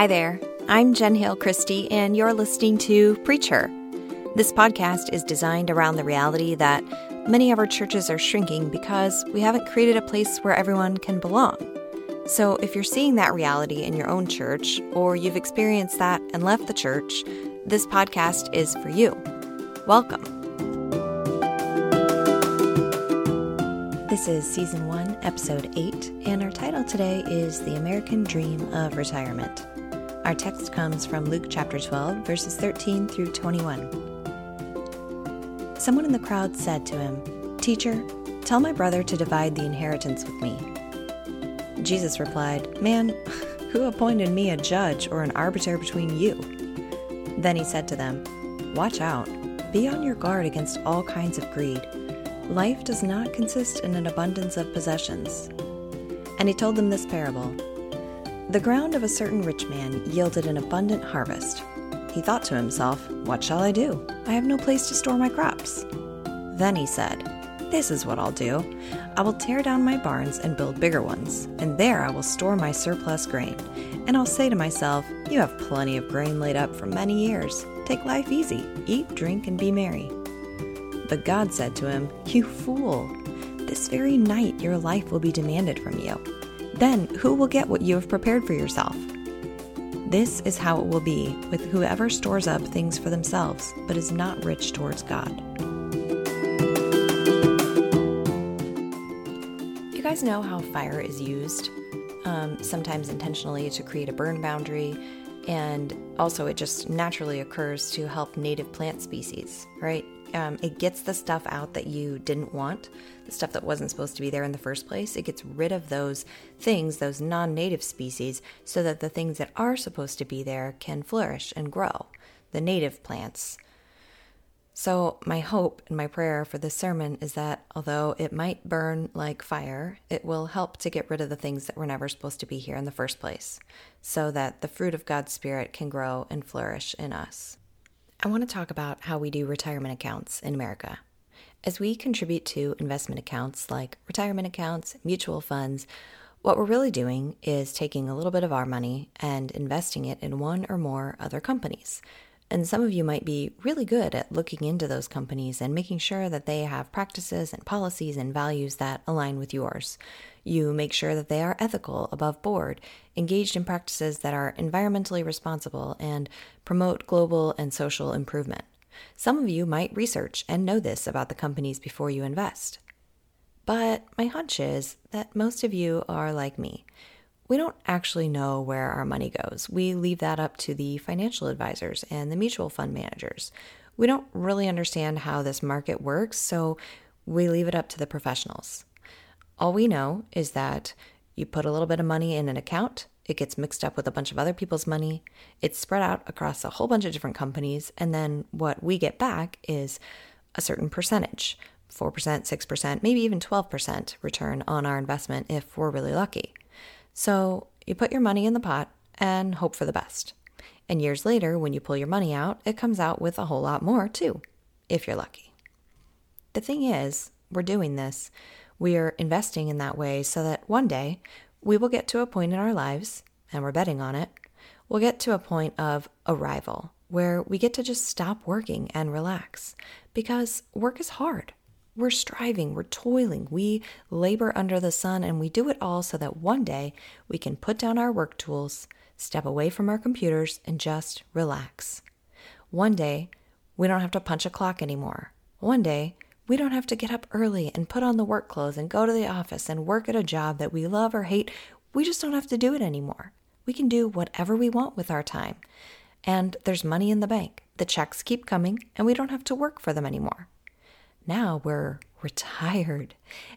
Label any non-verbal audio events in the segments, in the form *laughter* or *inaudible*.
Hi there. I'm Jen Hale Christie, and you're listening to Preacher. This podcast is designed around the reality that many of our churches are shrinking because we haven't created a place where everyone can belong. So, if you're seeing that reality in your own church, or you've experienced that and left the church, this podcast is for you. Welcome. This is season one, episode eight, and our title today is The American Dream of Retirement. Our text comes from Luke chapter 12, verses 13 through 21. Someone in the crowd said to him, Teacher, tell my brother to divide the inheritance with me. Jesus replied, Man, *laughs* who appointed me a judge or an arbiter between you? Then he said to them, Watch out, be on your guard against all kinds of greed Life does not consist in an abundance of possessions. And he told them this parable The ground of a certain rich man yielded an abundant harvest. He thought to himself, What shall I do? I have no place to store my crops. Then he said, This is what I'll do. I will tear down my barns and build bigger ones, and there I will store my surplus grain. And I'll say to myself, You have plenty of grain laid up for many years. Take life easy, eat, drink, and be merry. But God said to him, You fool! This very night your life will be demanded from you. Then who will get what you have prepared for yourself? This is how it will be with whoever stores up things for themselves, but is not rich towards God. You guys know how fire is used, um, sometimes intentionally to create a burn boundary, and also it just naturally occurs to help native plant species, right? Um, it gets the stuff out that you didn't want, the stuff that wasn't supposed to be there in the first place. It gets rid of those things, those non native species, so that the things that are supposed to be there can flourish and grow, the native plants. So, my hope and my prayer for this sermon is that although it might burn like fire, it will help to get rid of the things that were never supposed to be here in the first place, so that the fruit of God's Spirit can grow and flourish in us. I want to talk about how we do retirement accounts in America. As we contribute to investment accounts like retirement accounts, mutual funds, what we're really doing is taking a little bit of our money and investing it in one or more other companies. And some of you might be really good at looking into those companies and making sure that they have practices and policies and values that align with yours. You make sure that they are ethical, above board, engaged in practices that are environmentally responsible, and promote global and social improvement. Some of you might research and know this about the companies before you invest. But my hunch is that most of you are like me. We don't actually know where our money goes. We leave that up to the financial advisors and the mutual fund managers. We don't really understand how this market works, so we leave it up to the professionals. All we know is that you put a little bit of money in an account, it gets mixed up with a bunch of other people's money, it's spread out across a whole bunch of different companies, and then what we get back is a certain percentage 4%, 6%, maybe even 12% return on our investment if we're really lucky. So you put your money in the pot and hope for the best. And years later, when you pull your money out, it comes out with a whole lot more too, if you're lucky. The thing is, we're doing this we are investing in that way so that one day we will get to a point in our lives, and we're betting on it, we'll get to a point of arrival where we get to just stop working and relax because work is hard. We're striving, we're toiling, we labor under the sun, and we do it all so that one day we can put down our work tools, step away from our computers, and just relax. One day, we don't have to punch a clock anymore. One day, we don't have to get up early and put on the work clothes and go to the office and work at a job that we love or hate. We just don't have to do it anymore. We can do whatever we want with our time. And there's money in the bank. The checks keep coming, and we don't have to work for them anymore. Now we're retired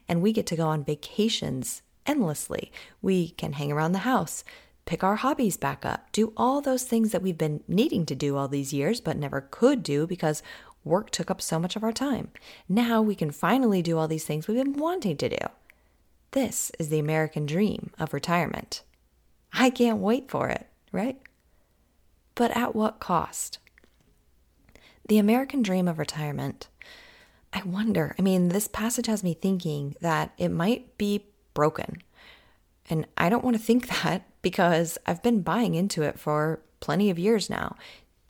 and we get to go on vacations endlessly. We can hang around the house, pick our hobbies back up, do all those things that we've been needing to do all these years but never could do because Work took up so much of our time. Now we can finally do all these things we've been wanting to do. This is the American dream of retirement. I can't wait for it, right? But at what cost? The American dream of retirement. I wonder, I mean, this passage has me thinking that it might be broken. And I don't want to think *laughs* that because I've been buying into it for plenty of years now.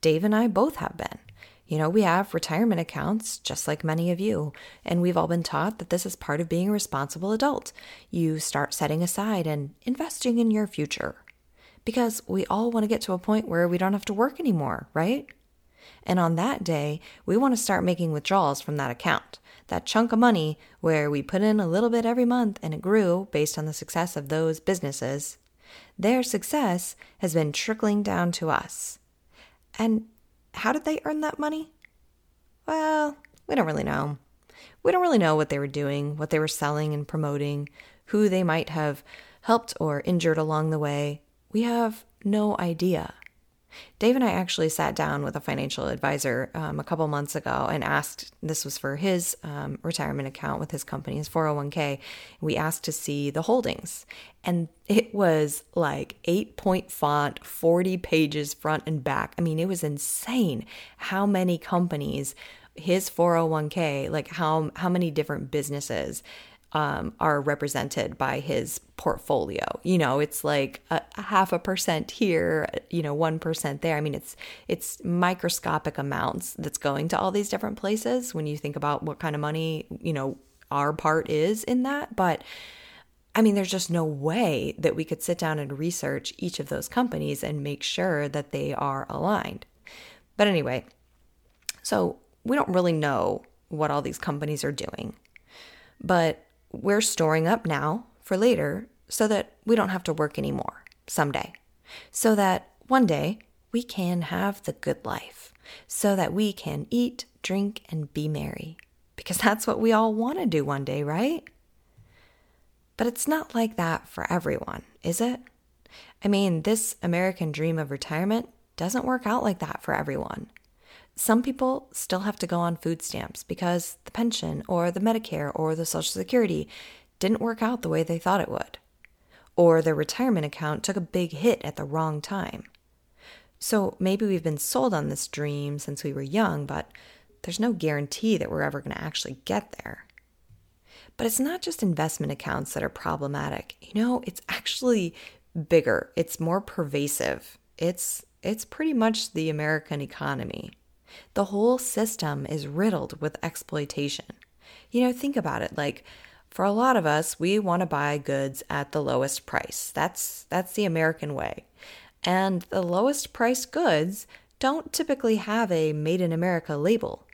Dave and I both have been. You know, we have retirement accounts, just like many of you, and we've all been taught that this is part of being a responsible adult. You start setting aside and investing in your future. Because we all want to get to a point where we don't have to work anymore, right? And on that day, we want to start making withdrawals from that account, that chunk of money where we put in a little bit every month and it grew based on the success of those businesses. Their success has been trickling down to us. And how did they earn that money? Well, we don't really know. We don't really know what they were doing, what they were selling and promoting, who they might have helped or injured along the way. We have no idea. Dave and I actually sat down with a financial advisor um, a couple months ago and asked this was for his um, retirement account with his company, his 401k. We asked to see the holdings, and it was like eight point font, 40 pages front and back. I mean, it was insane how many companies his 401k, like how how many different businesses um, are represented by his portfolio. You know, it's like a, a half a percent here, you know, one percent there. I mean, it's it's microscopic amounts that's going to all these different places when you think about what kind of money you know our part is in that. But I mean, there's just no way that we could sit down and research each of those companies and make sure that they are aligned. But anyway, so we don't really know what all these companies are doing. But we're storing up now for later so that we don't have to work anymore someday. So that one day we can have the good life. So that we can eat, drink, and be merry. Because that's what we all want to do one day, right? But it's not like that for everyone, is it? I mean, this American dream of retirement doesn't work out like that for everyone. Some people still have to go on food stamps because the pension or the Medicare or the Social Security didn't work out the way they thought it would, or their retirement account took a big hit at the wrong time. So maybe we've been sold on this dream since we were young, but there's no guarantee that we're ever going to actually get there. But it's not just investment accounts that are problematic. You know, it's actually bigger. It's more pervasive. It's it's pretty much the American economy. The whole system is riddled with exploitation. You know, think about it like for a lot of us, we want to buy goods at the lowest price. That's that's the American way. And the lowest price goods don't typically have a made in America label.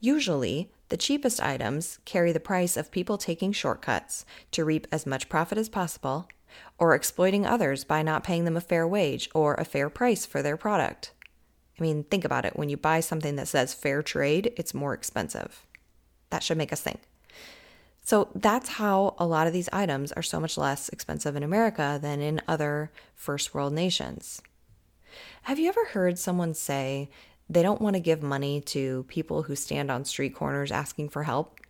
Usually, the cheapest items carry the price of people taking shortcuts to reap as much profit as possible or exploiting others by not paying them a fair wage or a fair price for their product. I mean, think about it. When you buy something that says fair trade, it's more expensive. That should make us think. So that's how a lot of these items are so much less expensive in America than in other first world nations. Have you ever heard someone say they don't want to give money to people who stand on street corners asking for help?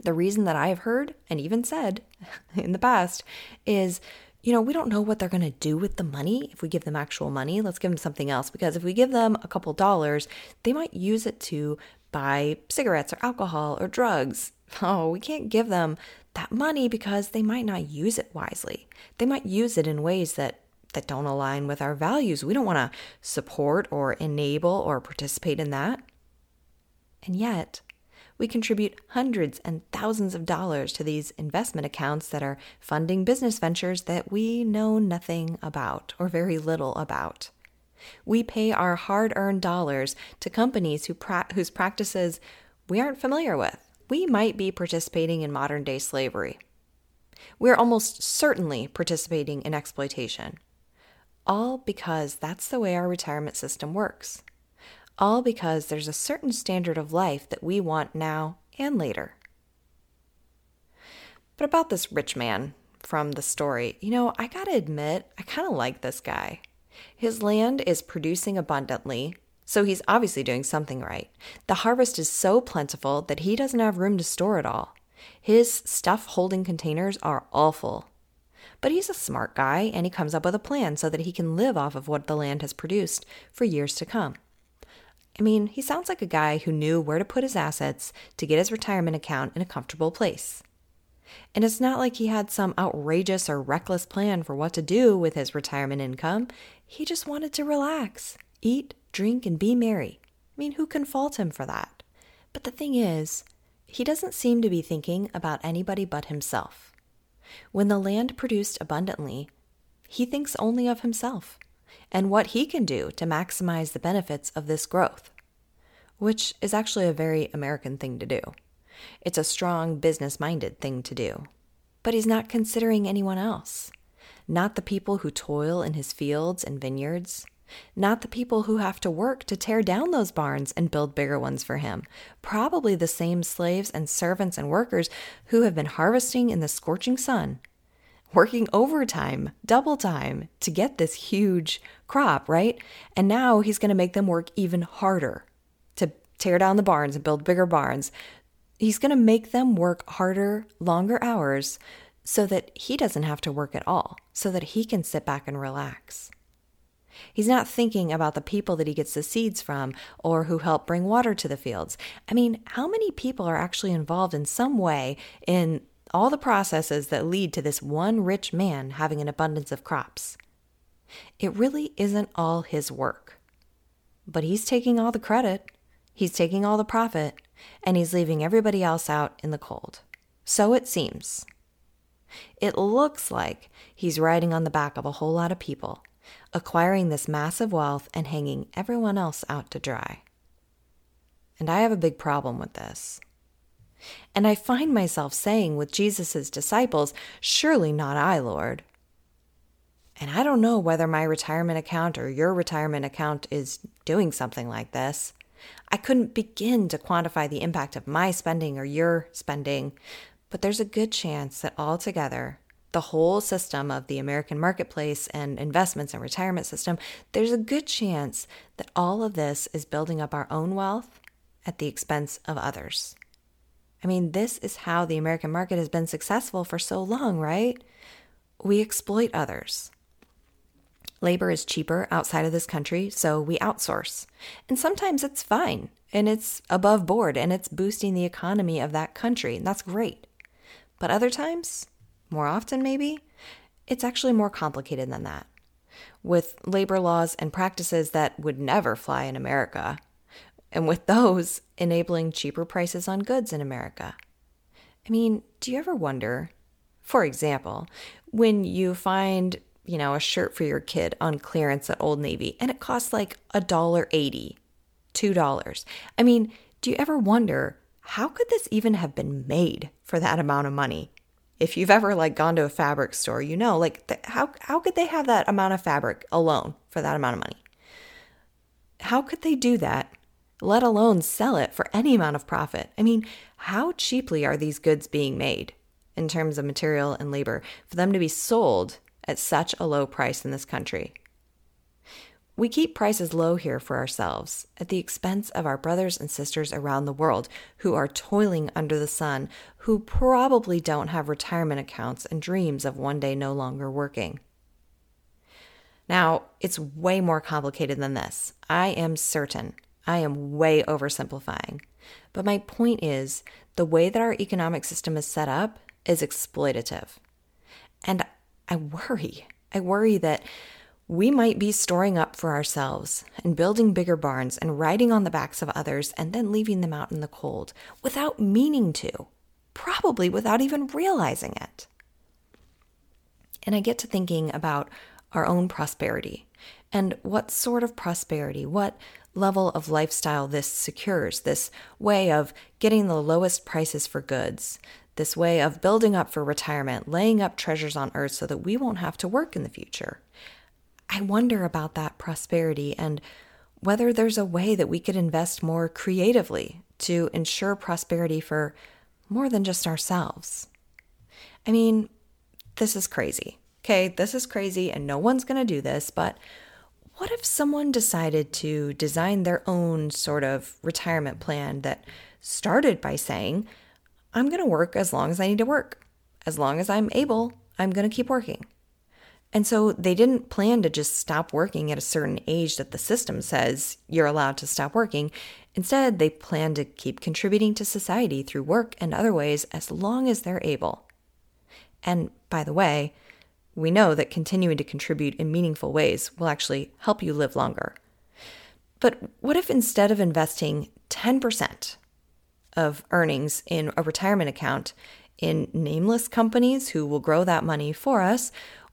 The reason that I have heard and even said *laughs* in the past is you know, we don't know what they're going to do with the money. If we give them actual money, let's give them something else. Because if we give them a couple dollars, they might use it to buy cigarettes or alcohol or drugs. *laughs* Oh, we can't give them that money because they might not use it wisely. They might use it in ways that that don't align with our values. We don't want to support or enable or participate in that. And yet, we contribute hundreds and thousands of dollars to these investment accounts that are funding business ventures that we know nothing about or very little about. We pay our hard earned dollars to companies who pra- whose practices we aren't familiar with. We might be participating in modern day slavery. We're almost certainly participating in exploitation. All because that's the way our retirement system works all because there's a certain standard of life that we want now and later. But about this rich man from the story, you know, I gotta admit, I kind of like this guy. His land is producing abundantly, so he's obviously doing something right. The harvest is so plentiful that he doesn't have room to store it all. His stuff holding containers are awful. But he's a smart guy and he comes up with a plan so that he can live off of what the land has produced for years to come. I mean, he sounds like a guy who knew where to put his assets to get his retirement account in a comfortable place. And it's not like he had some outrageous or reckless plan for what to do with his retirement income. He just wanted to relax, eat, drink, and be merry. I mean, who can fault him for that? But the thing is, he doesn't seem to be thinking about anybody but himself. When the land produced abundantly, he thinks only of himself and what he can do to maximize the benefits of this growth, which is actually a very American thing to do. It's a strong business minded thing to do. But he's not considering anyone else. Not the people who toil in his fields and vineyards. Not the people who have to work to tear down those barns and build bigger ones for him. Probably the same slaves and servants and workers who have been harvesting in the scorching sun, working overtime, double time to get this huge crop, right? And now he's going to make them work even harder to tear down the barns and build bigger barns He's going to make them work harder, longer hours so that he doesn't have to work at all, so that he can sit back and relax. He's not thinking about the people that he gets the seeds from or who help bring water to the fields. I mean, how many people are actually involved in some way in all the processes that lead to this one rich man having an abundance of crops? It really isn't all his work. But he's taking all the credit, he's taking all the profit, and he's leaving everybody else out in the cold. So it seems. It looks like he's riding on the back of a whole lot of people, acquiring this massive wealth and hanging everyone else out to dry. And I have a big problem with this. And I find myself saying with Jesus' disciples, Surely not I, Lord. And I don't know whether my retirement account or your retirement account is doing something like this. I couldn't begin to quantify the impact of my spending or your spending, but there's a good chance that altogether, the whole system of the American marketplace and investments and retirement system, there's a good chance that all of this is building up our own wealth at the expense of others. I mean, this is how the American market has been successful for so long, right? We exploit others. Labor is cheaper outside of this country, so we outsource. And sometimes it's fine and it's above board and it's boosting the economy of that country, and that's great. But other times, more often maybe, it's actually more complicated than that. With labor laws and practices that would never fly in America, and with those enabling cheaper prices on goods in America. I mean, do you ever wonder, for example, when you find you know, a shirt for your kid on clearance at Old Navy and it costs like a dollar eighty, two dollars. I mean, do you ever wonder how could this even have been made for that amount of money? If you've ever like gone to a fabric store, you know, like how how could they have that amount of fabric alone for that amount of money? How could they do that? Let alone sell it for any amount of profit. I mean, how cheaply are these goods being made in terms of material and labor for them to be sold at such a low price in this country. We keep prices low here for ourselves at the expense of our brothers and sisters around the world who are toiling under the sun, who probably don't have retirement accounts and dreams of one day no longer working. Now, it's way more complicated than this. I am certain. I am way oversimplifying. But my point is the way that our economic system is set up is exploitative. And I worry. I worry that we might be storing up for ourselves and building bigger barns and riding on the backs of others and then leaving them out in the cold without meaning to, probably without even realizing it. And I get to thinking about our own prosperity and what sort of prosperity, what level of lifestyle this secures, this way of getting the lowest prices for goods, this way of building up for retirement, laying up treasures on earth so that we won't have to work in the future. I wonder about that prosperity and whether there's a way that we could invest more creatively to ensure prosperity for more than just ourselves. I mean, this is crazy. Okay, this is crazy and no one's to do this, but what if someone decided to design their own sort of retirement plan that started by saying, I'm going to work as long as I need to work. As long as I'm able, I'm going to keep working. And so they didn't plan to just stop working at a certain age that the system says you're allowed to stop working. Instead, they plan to keep contributing to society through work and other ways as long as they're able. And by the way, we know that continuing to contribute in meaningful ways will actually help you live longer. But what if instead of investing 10% of earnings in a retirement account in nameless companies who will grow that money for us,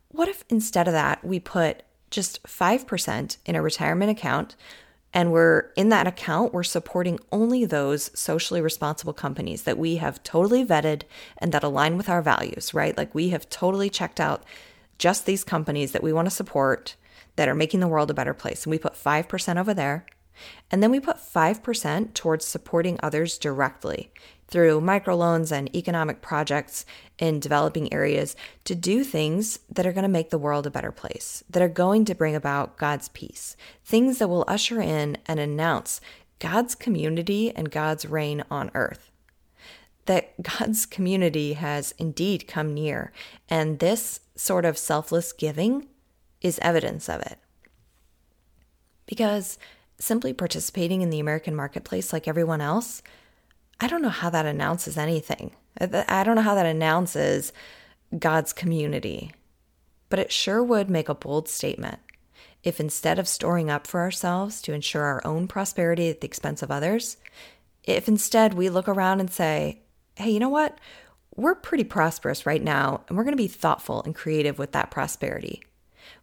what if instead of that we put just 5% in a retirement account and we're in that account, we're supporting only those socially responsible companies that we have totally vetted and that align with our values, right? Like we have totally checked out just these companies that we want to support that are making the world a better place. And we put 5% over there. And then we put 5% towards supporting others directly through microloans and economic projects in developing areas to do things that are going to make the world a better place, that are going to bring about God's peace, things that will usher in and announce God's community and God's reign on earth. That *laughs* God's community has indeed come near, and this sort of selfless giving is evidence of it. Because simply participating in the American marketplace like everyone else I don't know how that announces anything. I don't know how that announces God's community, but it sure would make a bold statement if instead of storing up for ourselves to ensure our own prosperity at the expense of others, if instead we look around and say, hey, you know what? We're pretty prosperous right now, and we're going to be thoughtful and creative with that prosperity.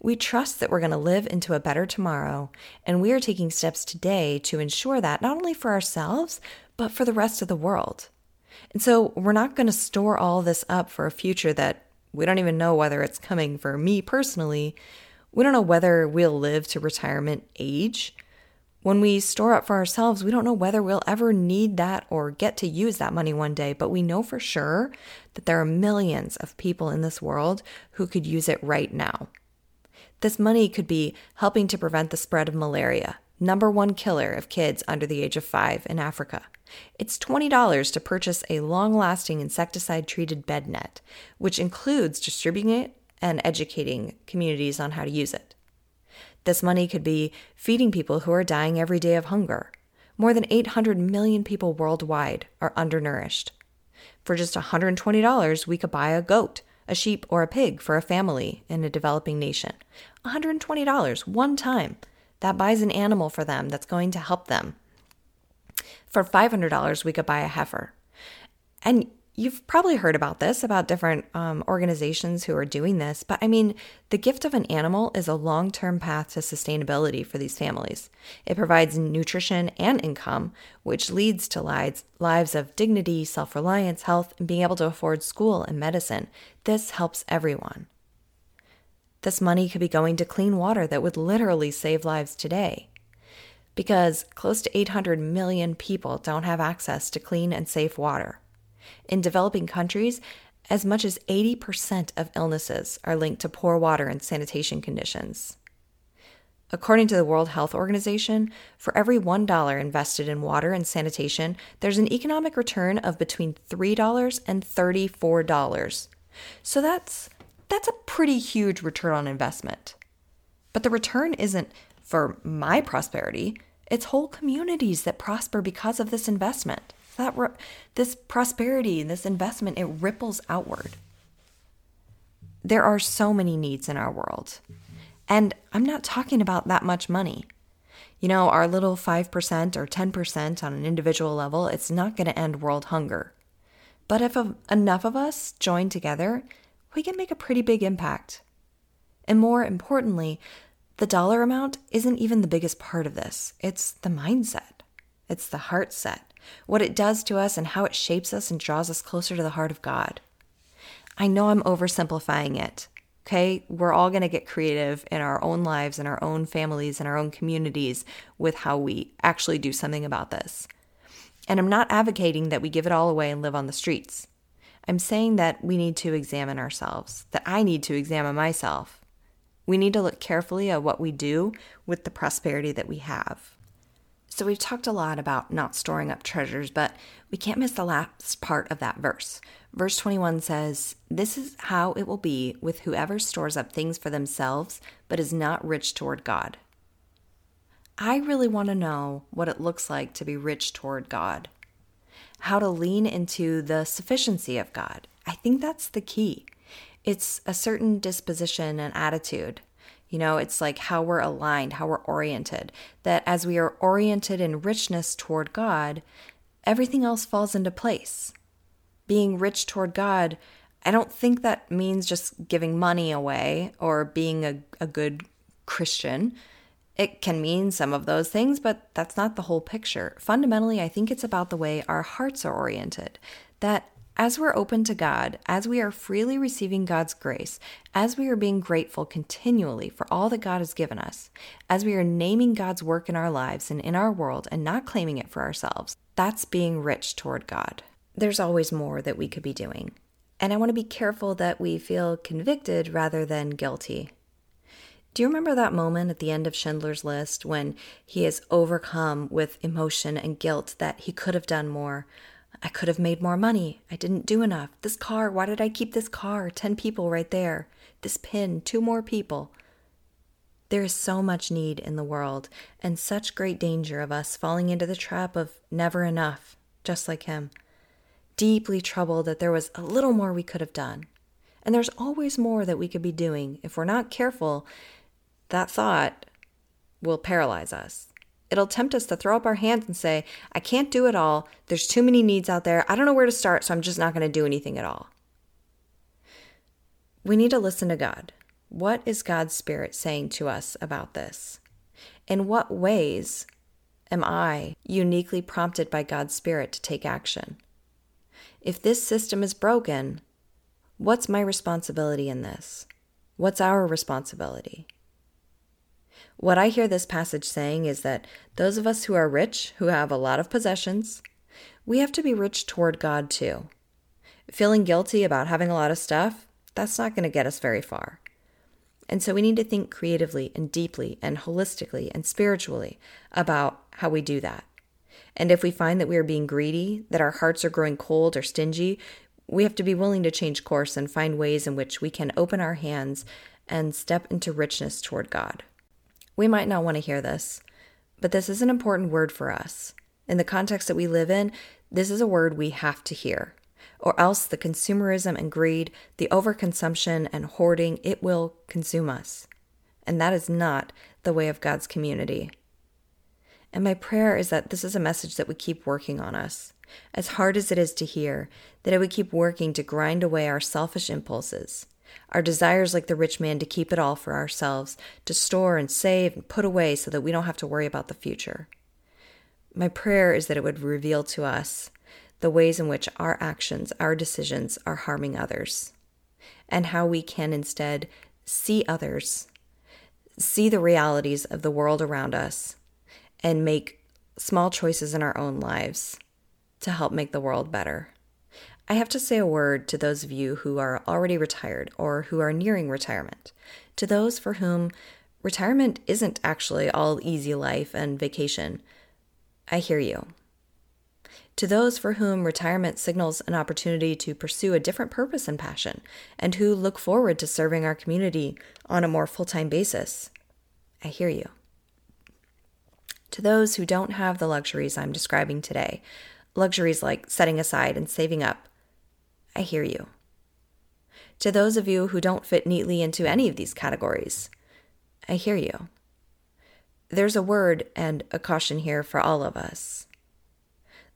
We trust that we're going to live into a better tomorrow, and we are taking steps today to ensure that not only for ourselves, but for the rest of the world. And so we're not going to store all this up for a future that we don't even know whether it's coming for me personally. We don't know whether we'll live to retirement age. When we store up for ourselves, we don't know whether we'll ever need that or get to use that money one day, but we know for sure that there are millions of people in this world who could use it right now. This money could be helping to prevent the spread of malaria, number one killer of kids under the age of five in Africa. It's $20 to purchase a long lasting insecticide treated bed net, which includes distributing it and educating communities on how to use it. This money could be feeding people who are dying every day of hunger. More than 800 million people worldwide are undernourished. For just $120, we could buy a goat a sheep, or a pig for a family in a developing nation. $120 one time. That buys an animal for them that's going to help them. For $500, we could buy a heifer. And You've probably heard about this, about different um, organizations who are doing this, but I mean, the gift of an animal is a long term path to sustainability for these families. It provides nutrition and income, which leads to lives, lives of dignity, self reliance, health, and being able to afford school and medicine. This helps everyone. This money could be going to clean water that would literally save lives today. Because close to 800 million people don't have access to clean and safe water. In developing countries, as much as 80% of illnesses are linked to poor water and sanitation conditions. According to the World Health Organization, for every $1 invested in water and sanitation, there's an economic return of between $3 and $34. So that's that's a pretty huge return on investment. But the return isn't for my prosperity, it's whole communities that prosper because of this investment that this prosperity, and this investment, it ripples outward. There are so many needs in our world. And I'm not talking about that much money. You know, our little 5% or 10% on an individual level, it's not going to end world hunger. But if enough of us join together, we can make a pretty big impact. And more importantly, the dollar amount isn't even the biggest part of this. It's the mindset, it's the heart set what it does to us, and how it shapes us and draws us closer to the heart of God. I know I'm oversimplifying it. Okay, we're all going to get creative in our own lives, in our own families, in our own communities with how we actually do something about this. And I'm not advocating that we give it all away and live on the streets. I'm saying that we need to examine ourselves, that I need to examine myself. We need to look carefully at what we do with the prosperity that we have. So we've talked a lot about not storing up treasures, but we can't miss the last part of that verse. Verse 21 says, This is how it will be with whoever stores up things for themselves, but is not rich toward God. I really want to know what it looks like to be rich toward God, how to lean into the sufficiency of God. I think that's the key. It's a certain disposition and attitude. You know, it's like how we're aligned, how we're oriented. That as we are oriented in richness toward God, everything else falls into place. Being rich toward God, I don't think that means just giving money away or being a, a good Christian. It can mean some of those things, but that's not the whole picture. Fundamentally, I think it's about the way our hearts are oriented. That as we're open to God, as we are freely receiving God's grace, as we are being grateful continually for all that God has given us, as we are naming God's work in our lives and in our world and not claiming it for ourselves, that's being rich toward God. There's always more that we could be doing. And I want to be careful that we feel convicted rather than guilty. Do you remember that moment at the end of Schindler's List when he is overcome with emotion and guilt that he could have done more? I could have made more money. I didn't do enough. This car, why did I keep this car? 10 people right there. This pin, two more people. There is so much need in the world and such great danger of us falling into the trap of never enough, just like him. Deeply troubled that there was a little more we could have done. And there's always more that we could be doing if we're not careful that thought will paralyze us. It'll tempt us to throw up our hands and say, I can't do it all. There's too many needs out there. I don't know where to start, so I'm just not going to do anything at all. We need to listen to God. What is God's Spirit saying to us about this? In what ways am I uniquely prompted by God's Spirit to take action? If this system is broken, what's my responsibility in this? What's our responsibility? What I hear this passage saying is that those of us who are rich, who have a lot of possessions, we have to be rich toward God too. Feeling guilty about having a lot of stuff, that's not going to get us very far. And so we need to think creatively and deeply and holistically and spiritually about how we do that. And if we find that we are being greedy, that our hearts are growing cold or stingy, we have to be willing to change course and find ways in which we can open our hands and step into richness toward God. We might not want to hear this, but this is an important word for us. In the context that we live in, this is a word we have to hear, or else the consumerism and greed, the overconsumption and hoarding, it will consume us. And that is not the way of God's community. And my prayer is that this is a message that would keep working on us. As hard as it is to hear, that it would keep working to grind away our selfish impulses, our desires, like the rich man, to keep it all for ourselves, to store and save and put away so that we don't have to worry about the future. My prayer is that it would reveal to us the ways in which our actions, our decisions are harming others, and how we can instead see others, see the realities of the world around us, and make small choices in our own lives to help make the world better. I have to say a word to those of you who are already retired or who are nearing retirement, to those for whom retirement isn't actually all easy life and vacation. I hear you. To those for whom retirement signals an opportunity to pursue a different purpose and passion, and who look forward to serving our community on a more full time basis, I hear you. To those who don't have the luxuries I'm describing today, luxuries like setting aside and saving up, I hear you. To those of you who don't fit neatly into any of these categories, I hear you. There's a word and a caution here for all of us.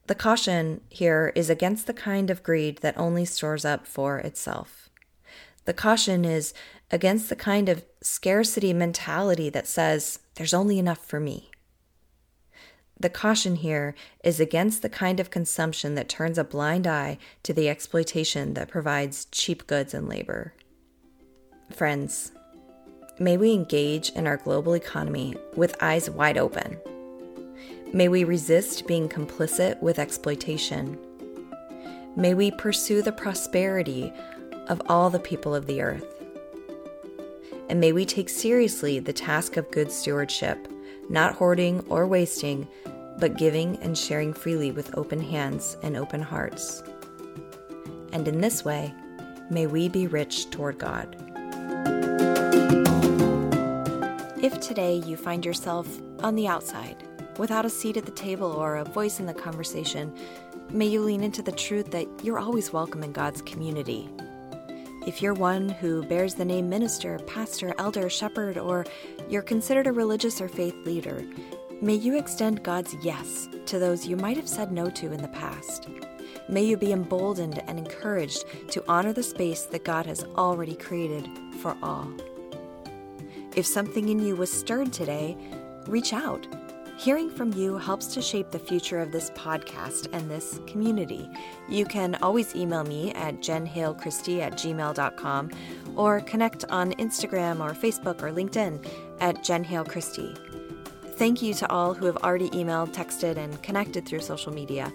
The caution here is against the kind of greed that only stores up for itself. The caution is against the kind of scarcity mentality that says, there's only enough for me. The caution here is against the kind of consumption that turns a blind eye to the exploitation that provides cheap goods and labor. Friends, may we engage in our global economy with eyes wide open. May we resist being complicit with exploitation. May we pursue the prosperity of all the people of the earth. And may we take seriously the task of good stewardship not hoarding or wasting, but giving and sharing freely with open hands and open hearts. And in this way, may we be rich toward God. If today you find yourself on the outside, without a seat at the table or a voice in the conversation, may you lean into the truth that you're always welcome in God's community. If you're one who bears the name minister, pastor, elder, shepherd, or you're considered a religious or faith leader, may you extend God's yes to those you might have said no to in the past. May you be emboldened and encouraged to honor the space that God has already created for all. If something in you was stirred today, reach out. Hearing from you helps to shape the future of this podcast and this community. You can always email me at jenhalechristie at gmail.com or connect on Instagram or Facebook or LinkedIn at jenhalechristie. Thank you to all who have already emailed, texted, and connected through social media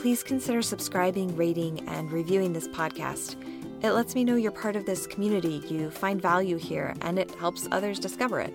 please consider subscribing, rating, and reviewing this podcast. It lets me know you're part of this community, you find value here, and it helps others discover it.